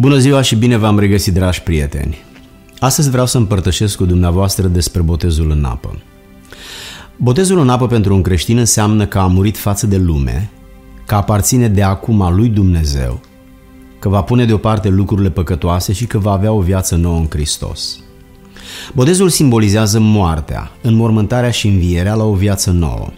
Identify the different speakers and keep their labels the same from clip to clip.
Speaker 1: Bună ziua și bine v-am regăsit, dragi prieteni! Astăzi vreau să împărtășesc cu dumneavoastră despre botezul în apă. Botezul în apă pentru un creștin înseamnă că a murit față de lume, că aparține de acum a lui Dumnezeu, că va pune deoparte lucrurile păcătoase și că va avea o viață nouă în Hristos. Botezul simbolizează moartea, înmormântarea și învierea la o viață nouă.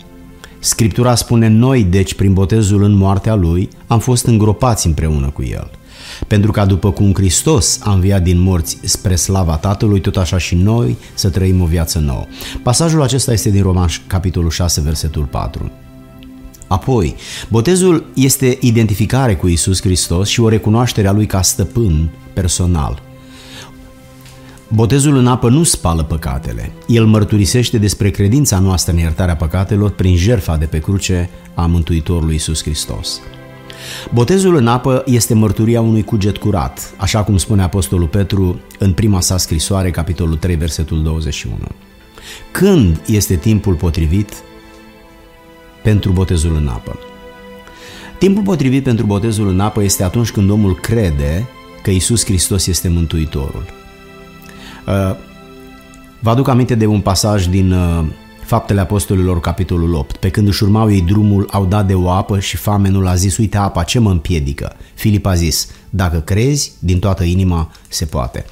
Speaker 1: Scriptura spune noi, deci, prin botezul în moartea lui, am fost îngropați împreună cu el – pentru ca după cum Hristos a înviat din morți spre slava Tatălui, tot așa și noi să trăim o viață nouă. Pasajul acesta este din Roman, capitolul 6, versetul 4. Apoi, botezul este identificare cu Isus Hristos și o recunoaștere a Lui ca stăpân personal. Botezul în apă nu spală păcatele. El mărturisește despre credința noastră în iertarea păcatelor prin jertfa de pe cruce a Mântuitorului Isus Hristos. Botezul în apă este mărturia unui cuget curat, așa cum spune Apostolul Petru în prima sa scrisoare, capitolul 3, versetul 21. Când este timpul potrivit pentru botezul în apă? Timpul potrivit pentru botezul în apă este atunci când omul crede că Isus Hristos este Mântuitorul. Uh, vă aduc aminte de un pasaj din uh, Faptele Apostolilor, capitolul 8. Pe când își urmau ei drumul, au dat de o apă și famenul a zis, uite apa, ce mă împiedică? Filip a zis, dacă crezi, din toată inima se poate.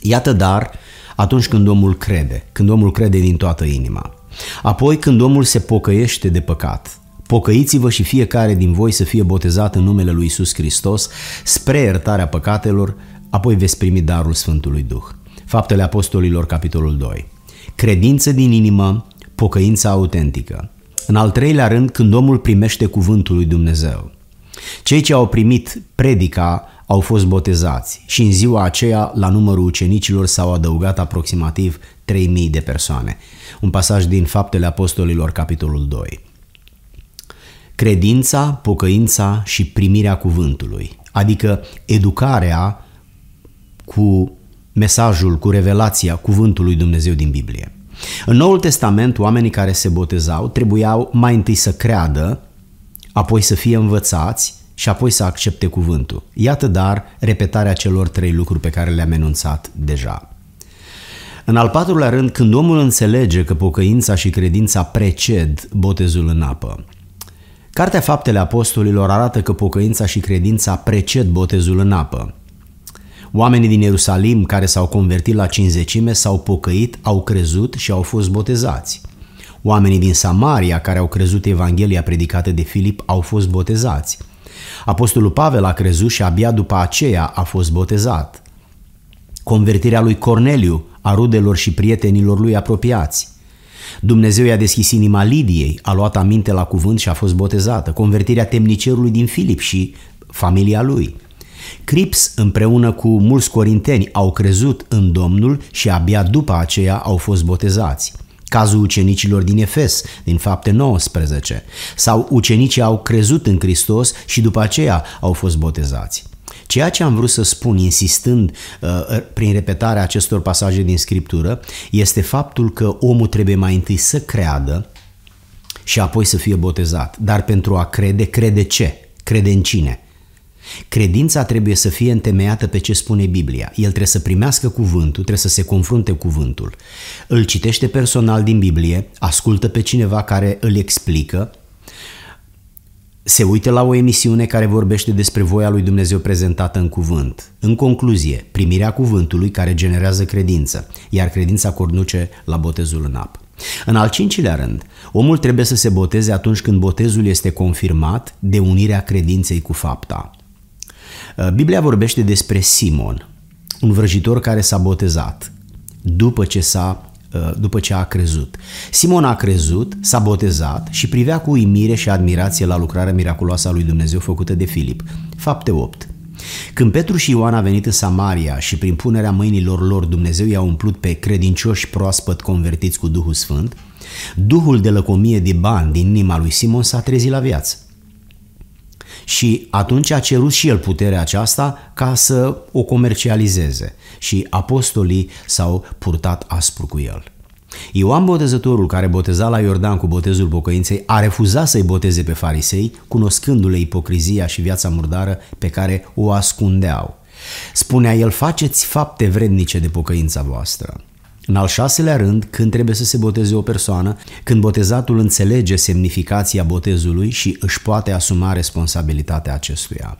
Speaker 1: Iată dar, atunci când omul crede, când omul crede din toată inima. Apoi când omul se pocăiește de păcat, pocăiți-vă și fiecare din voi să fie botezat în numele lui Isus Hristos spre iertarea păcatelor, apoi veți primi darul Sfântului Duh. Faptele Apostolilor, capitolul 2. Credință din inimă, pocăința autentică. În al treilea rând, când omul primește cuvântul lui Dumnezeu. Cei ce au primit predica au fost botezați și în ziua aceea la numărul ucenicilor s-au adăugat aproximativ 3000 de persoane. Un pasaj din Faptele Apostolilor, capitolul 2. Credința, pocăința și primirea cuvântului, adică educarea cu mesajul, cu revelația cuvântului Dumnezeu din Biblie. În Noul Testament, oamenii care se botezau trebuiau mai întâi să creadă, apoi să fie învățați și apoi să accepte cuvântul. Iată dar repetarea celor trei lucruri pe care le-am enunțat deja. În al patrulea rând, când omul înțelege că pocăința și credința preced botezul în apă, Cartea Faptele Apostolilor arată că pocăința și credința preced botezul în apă. Oamenii din Ierusalim care s-au convertit la cinzecime s-au pocăit, au crezut și au fost botezați. Oamenii din Samaria care au crezut Evanghelia predicată de Filip au fost botezați. Apostolul Pavel a crezut și abia după aceea a fost botezat. Convertirea lui Corneliu, a rudelor și prietenilor lui apropiați. Dumnezeu i-a deschis inima Lidiei, a luat aminte la cuvânt și a fost botezată. Convertirea temnicerului din Filip și familia lui. Crips împreună cu mulți corinteni au crezut în Domnul și abia după aceea au fost botezați. Cazul ucenicilor din Efes, din fapte 19, sau ucenicii au crezut în Hristos și după aceea au fost botezați. Ceea ce am vrut să spun, insistând uh, prin repetarea acestor pasaje din Scriptură, este faptul că omul trebuie mai întâi să creadă și apoi să fie botezat. Dar pentru a crede, crede ce? Crede în cine? Credința trebuie să fie întemeiată pe ce spune Biblia. El trebuie să primească cuvântul, trebuie să se confrunte cu cuvântul. Îl citește personal din Biblie, ascultă pe cineva care îl explică, se uită la o emisiune care vorbește despre voia lui Dumnezeu prezentată în cuvânt. În concluzie, primirea cuvântului care generează credință, iar credința conduce la botezul în apă. În al cincilea rând, omul trebuie să se boteze atunci când botezul este confirmat de unirea credinței cu fapta. Uh, Biblia vorbește despre Simon, un vrăjitor care s-a botezat după ce s-a uh, după ce a crezut. Simon a crezut, s-a botezat și privea cu uimire și admirație la lucrarea miraculoasă a lui Dumnezeu făcută de Filip. Fapte 8. Când Petru și Ioan a venit în Samaria și prin punerea mâinilor lor Dumnezeu i-a umplut pe credincioși proaspăt convertiți cu Duhul Sfânt, Duhul de lăcomie de bani din inima lui Simon s-a trezit la viață și atunci a cerut și el puterea aceasta ca să o comercializeze și apostolii s-au purtat aspru cu el. Ioan Botezătorul, care boteza la Iordan cu botezul pocăinței, a refuzat să-i boteze pe farisei, cunoscându-le ipocrizia și viața murdară pe care o ascundeau. Spunea el, faceți fapte vrednice de pocăința voastră. În al șaselea rând, când trebuie să se boteze o persoană, când botezatul înțelege semnificația botezului și își poate asuma responsabilitatea acestuia.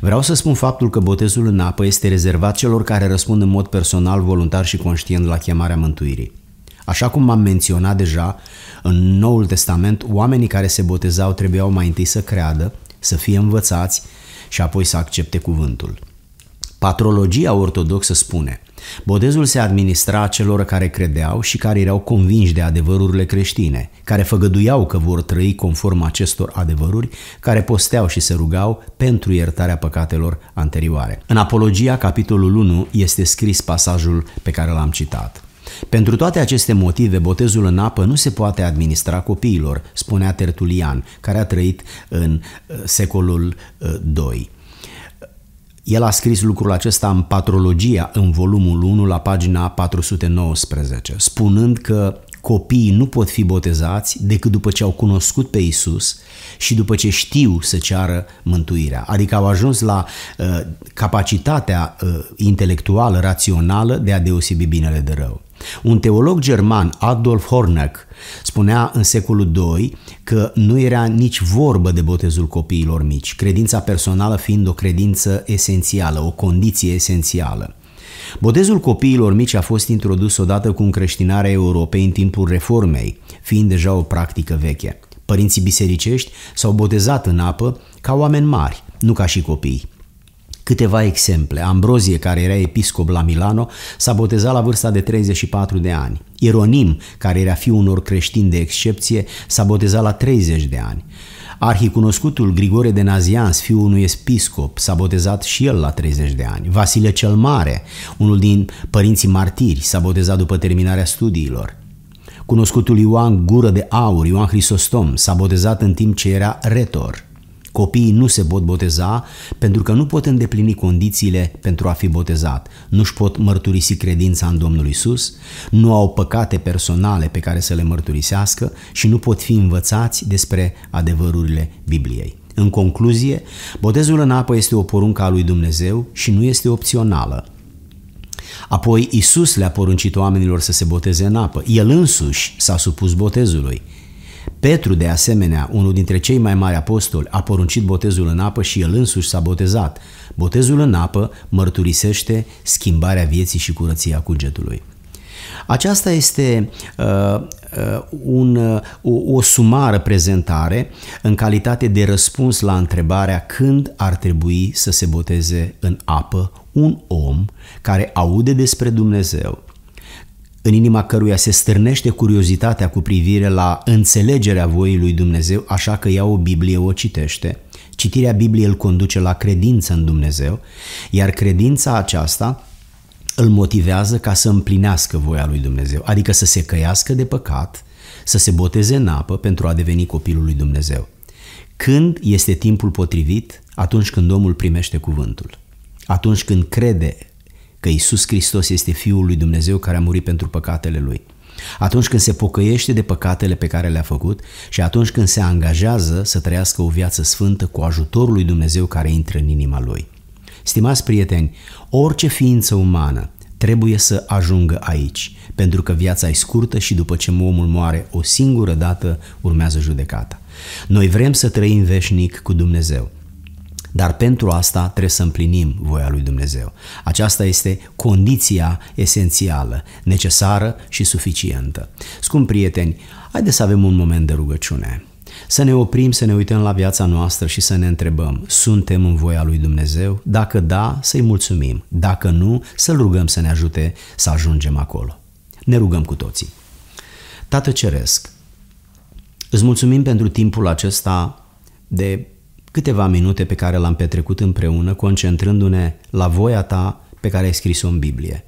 Speaker 1: Vreau să spun faptul că botezul în apă este rezervat celor care răspund în mod personal, voluntar și conștient la chemarea mântuirii. Așa cum am menționat deja, în Noul Testament, oamenii care se botezau trebuiau mai întâi să creadă, să fie învățați și apoi să accepte cuvântul. Patrologia ortodoxă spune, Botezul se administra celor care credeau și care erau convinși de adevărurile creștine, care făgăduiau că vor trăi conform acestor adevăruri, care posteau și se rugau pentru iertarea păcatelor anterioare. În Apologia, capitolul 1, este scris pasajul pe care l-am citat. Pentru toate aceste motive, botezul în apă nu se poate administra copiilor, spunea Tertulian, care a trăit în uh, secolul uh, 2. El a scris lucrul acesta în Patrologia, în volumul 1, la pagina 419, spunând că copiii nu pot fi botezați decât după ce au cunoscut pe Isus și după ce știu să ceară mântuirea. Adică au ajuns la uh, capacitatea uh, intelectuală, rațională de a deosebi binele de rău. Un teolog german, Adolf Horneck, spunea în secolul II că nu era nici vorbă de botezul copiilor mici, credința personală fiind o credință esențială, o condiție esențială. Botezul copiilor mici a fost introdus odată cu încreștinarea Europei în timpul reformei, fiind deja o practică veche. Părinții bisericești s-au botezat în apă ca oameni mari, nu ca și copii. Câteva exemple. Ambrozie, care era episcop la Milano, s-a botezat la vârsta de 34 de ani. Ieronim, care era fiul unor creștini de excepție, s-a botezat la 30 de ani. Arhicunoscutul Grigore de Nazians, fiul unui episcop, s-a botezat și el la 30 de ani. Vasile cel Mare, unul din părinții martiri, s-a botezat după terminarea studiilor. Cunoscutul Ioan Gură de Aur, Ioan Hristostom, s-a botezat în timp ce era retor. Copiii nu se pot boteza pentru că nu pot îndeplini condițiile pentru a fi botezat. Nu-și pot mărturisi credința în Domnul Isus, nu au păcate personale pe care să le mărturisească și nu pot fi învățați despre adevărurile Bibliei. În concluzie, botezul în apă este o poruncă a lui Dumnezeu și nu este opțională. Apoi Isus le-a poruncit oamenilor să se boteze în apă. El însuși s-a supus botezului. Petru, de asemenea, unul dintre cei mai mari apostoli, a poruncit botezul în apă și el însuși s-a botezat. Botezul în apă mărturisește schimbarea vieții și curăția cugetului. Aceasta este uh, uh, un, uh, o, o sumară prezentare în calitate de răspuns la întrebarea când ar trebui să se boteze în apă un om care aude despre Dumnezeu, în inima căruia se stârnește curiozitatea cu privire la înțelegerea voii lui Dumnezeu, așa că ia o Biblie, o citește. Citirea Bibliei îl conduce la credință în Dumnezeu, iar credința aceasta îl motivează ca să împlinească voia lui Dumnezeu, adică să se căiască de păcat, să se boteze în apă pentru a deveni copilul lui Dumnezeu. Când este timpul potrivit? Atunci când omul primește cuvântul. Atunci când crede că Isus Hristos este Fiul lui Dumnezeu care a murit pentru păcatele lui. Atunci când se pocăiește de păcatele pe care le-a făcut și atunci când se angajează să trăiască o viață sfântă cu ajutorul lui Dumnezeu care intră în inima lui. Stimați prieteni, orice ființă umană trebuie să ajungă aici, pentru că viața e scurtă și după ce omul moare o singură dată urmează judecata. Noi vrem să trăim veșnic cu Dumnezeu. Dar pentru asta trebuie să împlinim voia lui Dumnezeu. Aceasta este condiția esențială, necesară și suficientă. Scump prieteni, haideți să avem un moment de rugăciune. Să ne oprim, să ne uităm la viața noastră și să ne întrebăm, suntem în voia lui Dumnezeu? Dacă da, să-i mulțumim. Dacă nu, să-L rugăm să ne ajute să ajungem acolo. Ne rugăm cu toții. Tată Ceresc, îți mulțumim pentru timpul acesta de câteva minute pe care l-am petrecut împreună, concentrându-ne la voia ta pe care ai scris-o în Biblie.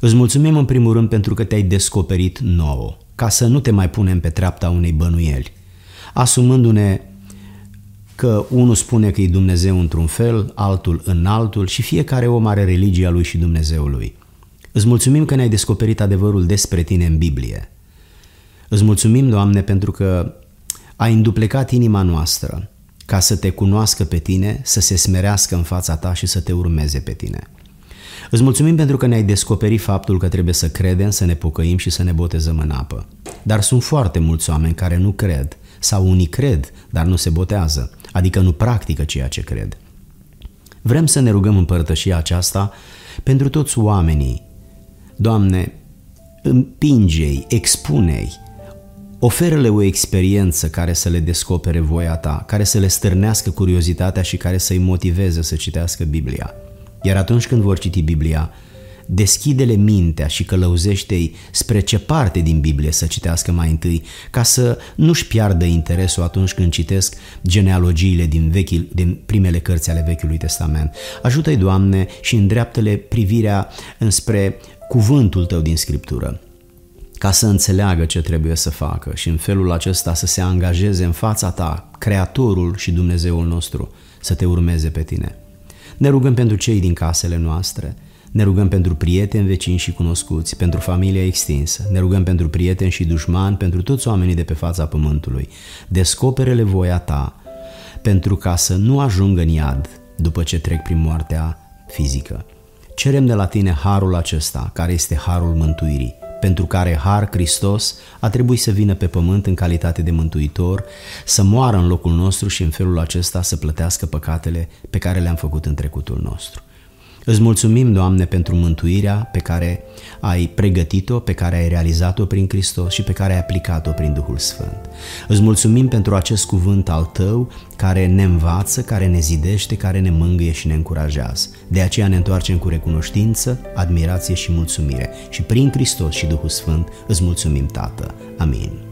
Speaker 1: Îți mulțumim în primul rând pentru că te-ai descoperit nouă, ca să nu te mai punem pe treapta unei bănuieli, asumându-ne că unul spune că e Dumnezeu într-un fel, altul în altul și fiecare om are religia lui și Dumnezeul lui. Îți mulțumim că ne-ai descoperit adevărul despre tine în Biblie. Îți mulțumim, Doamne, pentru că ai înduplecat inima noastră ca să te cunoască pe tine, să se smerească în fața ta și să te urmeze pe tine. Îți mulțumim pentru că ne-ai descoperit faptul că trebuie să credem, să ne pocăim și să ne botezăm în apă. Dar sunt foarte mulți oameni care nu cred, sau unii cred, dar nu se botează, adică nu practică ceea ce cred. Vrem să ne rugăm împărtășia aceasta pentru toți oamenii. Doamne, împingei, expunei, oferă-le o experiență care să le descopere voia ta, care să le stârnească curiozitatea și care să-i motiveze să citească Biblia. Iar atunci când vor citi Biblia, deschide-le mintea și călăuzește-i spre ce parte din Biblie să citească mai întâi, ca să nu-și piardă interesul atunci când citesc genealogiile din, vechi, din primele cărți ale Vechiului Testament. Ajută-i, Doamne, și îndreaptă-le privirea înspre cuvântul Tău din Scriptură ca să înțeleagă ce trebuie să facă și în felul acesta să se angajeze în fața ta, Creatorul și Dumnezeul nostru, să te urmeze pe tine. Ne rugăm pentru cei din casele noastre, ne rugăm pentru prieteni, vecini și cunoscuți, pentru familia extinsă, ne rugăm pentru prieteni și dușmani, pentru toți oamenii de pe fața pământului. Descoperele voia ta, pentru ca să nu ajungă în iad după ce trec prin moartea fizică. Cerem de la tine harul acesta, care este harul mântuirii, pentru care Har Hristos a trebuit să vină pe pământ în calitate de mântuitor, să moară în locul nostru și în felul acesta să plătească păcatele pe care le-am făcut în trecutul nostru. Îți mulțumim, Doamne, pentru mântuirea pe care ai pregătit-o, pe care ai realizat-o prin Hristos și pe care ai aplicat-o prin Duhul Sfânt. Îți mulțumim pentru acest cuvânt al Tău care ne învață, care ne zidește, care ne mângâie și ne încurajează. De aceea ne întoarcem cu recunoștință, admirație și mulțumire. Și prin Hristos și Duhul Sfânt îți mulțumim, Tată. Amin.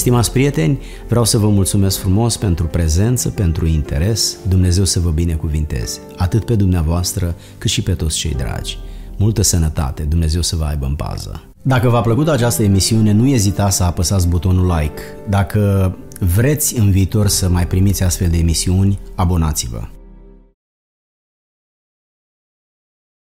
Speaker 1: Stimați prieteni, vreau să vă mulțumesc frumos pentru prezență, pentru interes, Dumnezeu să vă binecuvinteze, atât pe dumneavoastră cât și pe toți cei dragi. Multă sănătate, Dumnezeu să vă aibă în pază. Dacă v-a plăcut această emisiune, nu ezitați să apăsați butonul like. Dacă vreți în viitor să mai primiți astfel de emisiuni, abonați-vă.